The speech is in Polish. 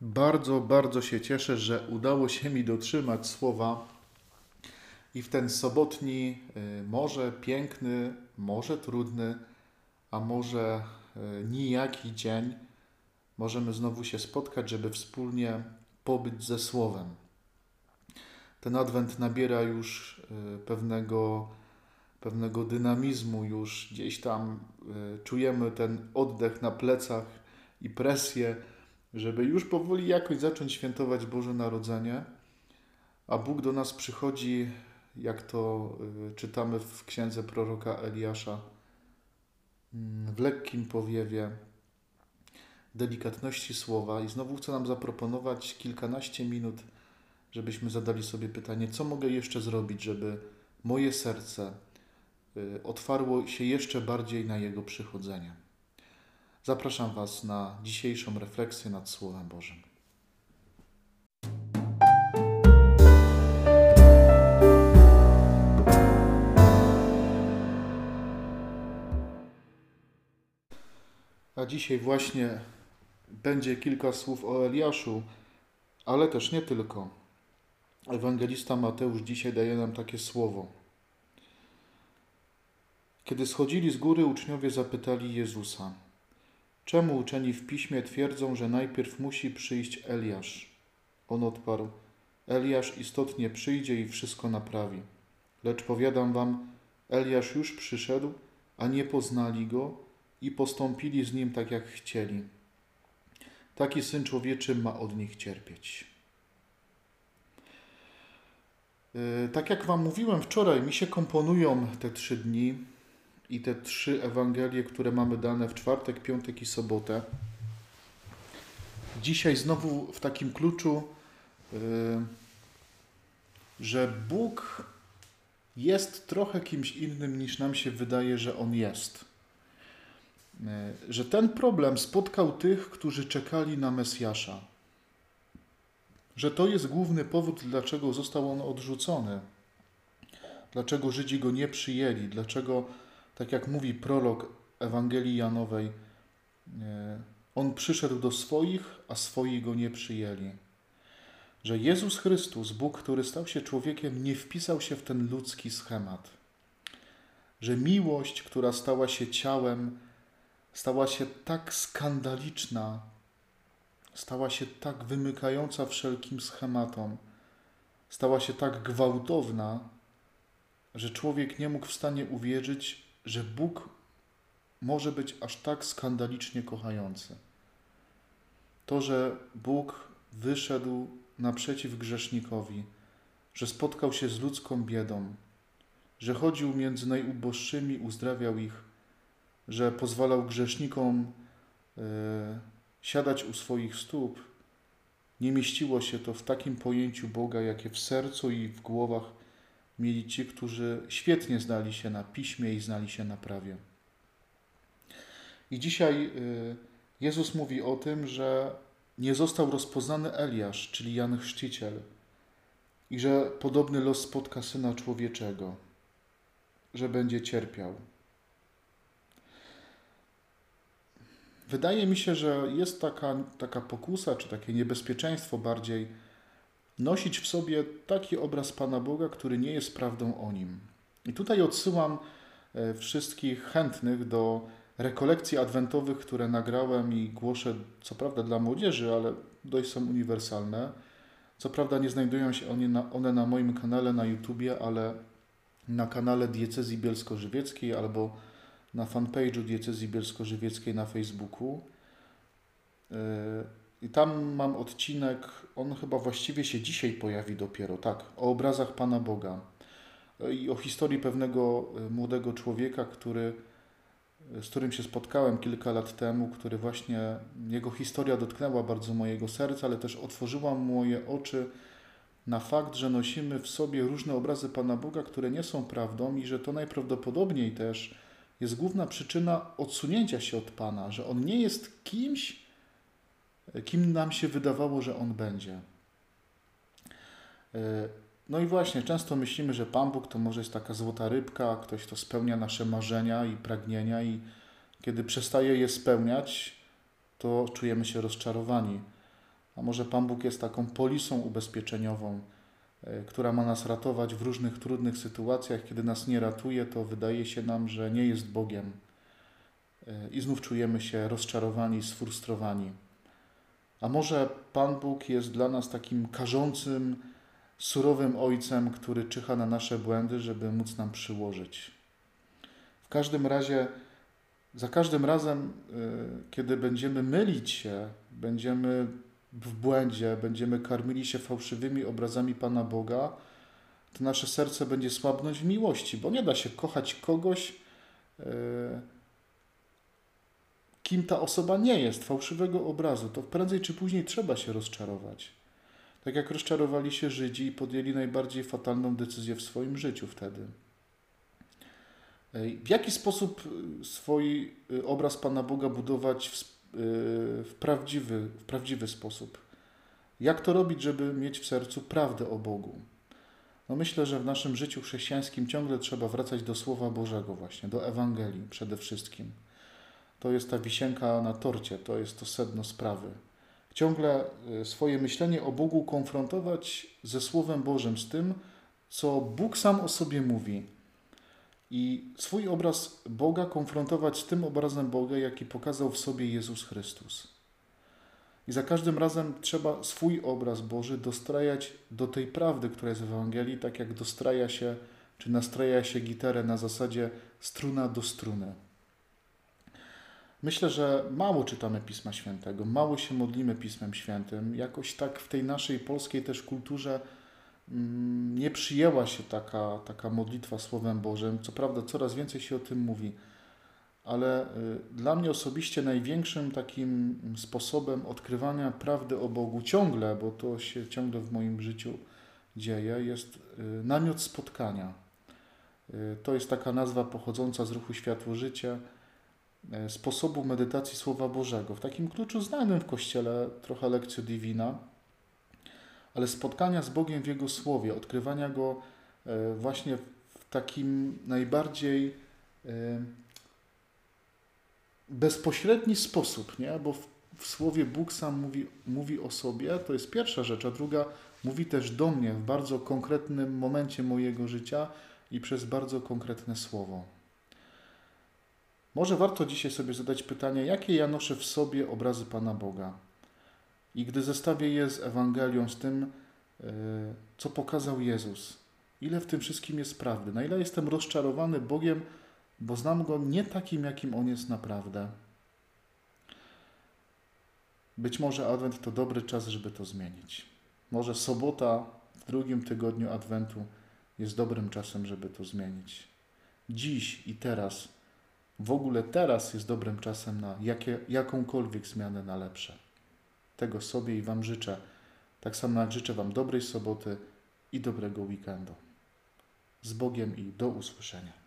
Bardzo, bardzo się cieszę, że udało się mi dotrzymać słowa i w ten sobotni, y, może piękny, może trudny, a może y, nijaki dzień, możemy znowu się spotkać, żeby wspólnie pobyć ze Słowem. Ten adwent nabiera już y, pewnego, pewnego dynamizmu, już gdzieś tam czujemy ten oddech na plecach i presję żeby już powoli jakoś zacząć świętować Boże Narodzenie, a Bóg do nas przychodzi, jak to y, czytamy w księdze proroka Eliasza, mm, w lekkim powiewie delikatności słowa i znowu chcę nam zaproponować kilkanaście minut, żebyśmy zadali sobie pytanie, co mogę jeszcze zrobić, żeby moje serce y, otwarło się jeszcze bardziej na Jego przychodzenie. Zapraszam Was na dzisiejszą refleksję nad Słowem Bożym. A dzisiaj właśnie będzie kilka słów o Eliaszu, ale też nie tylko. Ewangelista Mateusz dzisiaj daje nam takie słowo. Kiedy schodzili z góry, uczniowie zapytali Jezusa – Czemu uczeni w piśmie twierdzą, że najpierw musi przyjść Eliasz? On odparł: Eliasz istotnie przyjdzie i wszystko naprawi. Lecz powiadam wam, Eliasz już przyszedł, a nie poznali go i postąpili z nim tak, jak chcieli. Taki syn człowieczy ma od nich cierpieć. Yy, tak jak Wam mówiłem wczoraj, mi się komponują te trzy dni i te trzy Ewangelie, które mamy dane w czwartek, piątek i sobotę. Dzisiaj znowu w takim kluczu, yy, że Bóg jest trochę kimś innym niż nam się wydaje, że On jest. Yy, że ten problem spotkał tych, którzy czekali na Mesjasza. Że to jest główny powód, dlaczego został on odrzucony. Dlaczego Żydzi go nie przyjęli, dlaczego tak jak mówi prolog Ewangelii Janowej, on przyszedł do swoich, a swoi go nie przyjęli. Że Jezus Chrystus, Bóg, który stał się człowiekiem, nie wpisał się w ten ludzki schemat. Że miłość, która stała się ciałem, stała się tak skandaliczna, stała się tak wymykająca wszelkim schematom, stała się tak gwałtowna, że człowiek nie mógł w stanie uwierzyć, że Bóg może być aż tak skandalicznie kochający. To, że Bóg wyszedł naprzeciw grzesznikowi, że spotkał się z ludzką biedą, że chodził między najuboższymi, uzdrawiał ich, że pozwalał grzesznikom e, siadać u swoich stóp, nie mieściło się to w takim pojęciu Boga, jakie w sercu i w głowach mieli ci, którzy świetnie znali się na piśmie i znali się na prawie. I dzisiaj y, Jezus mówi o tym, że nie został rozpoznany Eliasz, czyli Jan Chrzciciel, i że podobny los spotka syna człowieczego, że będzie cierpiał. Wydaje mi się, że jest taka, taka pokusa, czy takie niebezpieczeństwo bardziej, nosić w sobie taki obraz Pana Boga, który nie jest prawdą o Nim. I tutaj odsyłam e, wszystkich chętnych do rekolekcji adwentowych, które nagrałem i głoszę, co prawda dla młodzieży, ale dość są uniwersalne. Co prawda nie znajdują się one na, one na moim kanale na YouTubie, ale na kanale Diecezji Bielsko-Żywieckiej albo na fanpage'u Diecezji Bielsko-Żywieckiej na Facebooku. E, i tam mam odcinek, on chyba właściwie się dzisiaj pojawi dopiero, tak, o obrazach Pana Boga i o historii pewnego e, młodego człowieka, który, e, z którym się spotkałem kilka lat temu, który właśnie, jego historia dotknęła bardzo mojego serca, ale też otworzyła moje oczy na fakt, że nosimy w sobie różne obrazy Pana Boga, które nie są prawdą i że to najprawdopodobniej też jest główna przyczyna odsunięcia się od Pana, że On nie jest kimś, kim nam się wydawało, że On będzie. E, no i właśnie, często myślimy, że Pan Bóg to może jest taka złota rybka, ktoś, kto spełnia nasze marzenia i pragnienia, i kiedy przestaje je spełniać, to czujemy się rozczarowani. A może Pan Bóg jest taką polisą ubezpieczeniową, e, która ma nas ratować w różnych trudnych sytuacjach. Kiedy nas nie ratuje, to wydaje się nam, że nie jest Bogiem e, i znów czujemy się rozczarowani, sfrustrowani. A może Pan Bóg jest dla nas takim karzącym, surowym Ojcem, który czyha na nasze błędy, żeby móc nam przyłożyć. W każdym razie, za każdym razem, y, kiedy będziemy mylić się, będziemy w błędzie, będziemy karmili się fałszywymi obrazami Pana Boga, to nasze serce będzie słabnąć w miłości, bo nie da się kochać kogoś, y, kim ta osoba nie jest, fałszywego obrazu. To prędzej czy później trzeba się rozczarować. Tak jak rozczarowali się Żydzi i podjęli najbardziej fatalną decyzję w swoim życiu wtedy. W jaki sposób y, swój y, obraz Pana Boga budować w, y, w, prawdziwy, w prawdziwy sposób? Jak to robić, żeby mieć w sercu prawdę o Bogu? No myślę, że w naszym życiu chrześcijańskim ciągle trzeba wracać do Słowa Bożego właśnie, do Ewangelii przede wszystkim. To jest ta wisienka na torcie, to jest to sedno sprawy ciągle y, swoje myślenie o Bogu konfrontować ze Słowem Bożym, z tym, co Bóg sam o sobie mówi. I swój obraz Boga konfrontować z tym obrazem Boga, jaki pokazał w sobie Jezus Chrystus. I za każdym razem trzeba swój obraz Boży dostrajać do tej prawdy, która jest w Ewangelii, tak jak dostraja się, czy nastraja się gitarę na zasadzie struna do struny. Myślę, że mało czytamy Pisma Świętego, mało się modlimy Pismem Świętym. Jakoś tak w tej naszej polskiej też kulturze mm, nie przyjęła się taka, taka modlitwa Słowem Bożym. Co prawda, coraz więcej się o tym mówi, ale y, dla mnie osobiście największym takim sposobem odkrywania prawdy o Bogu ciągle, bo to się ciągle w moim życiu dzieje, jest y, namiot spotkania. Y, to jest taka nazwa pochodząca z ruchu Światło Życie sposobu medytacji Słowa Bożego. W takim kluczu znanym w Kościele trochę lekcjo divina, ale spotkania z Bogiem w Jego Słowie, odkrywania Go e, właśnie w takim najbardziej e, bezpośredni sposób, nie? bo w, w Słowie Bóg sam mówi, mówi o sobie, to jest pierwsza rzecz, a druga mówi też do mnie w bardzo konkretnym momencie mojego życia i przez bardzo konkretne słowo. Może warto dzisiaj sobie zadać pytanie, jakie ja noszę w sobie obrazy Pana Boga. I gdy zestawię je z Ewangelią, z tym, e, co pokazał Jezus, ile w tym wszystkim jest prawdy, na ile jestem rozczarowany Bogiem, bo znam Go nie takim, jakim On jest naprawdę. Być może Adwent to dobry czas, żeby to zmienić. Może sobota w drugim tygodniu Adwentu jest dobrym czasem, żeby to zmienić. Dziś i teraz w ogóle teraz jest dobrym czasem na jakie, jakąkolwiek zmianę na lepsze. Tego sobie i Wam życzę. Tak samo jak życzę Wam dobrej soboty i dobrego weekendu. Z Bogiem i do usłyszenia.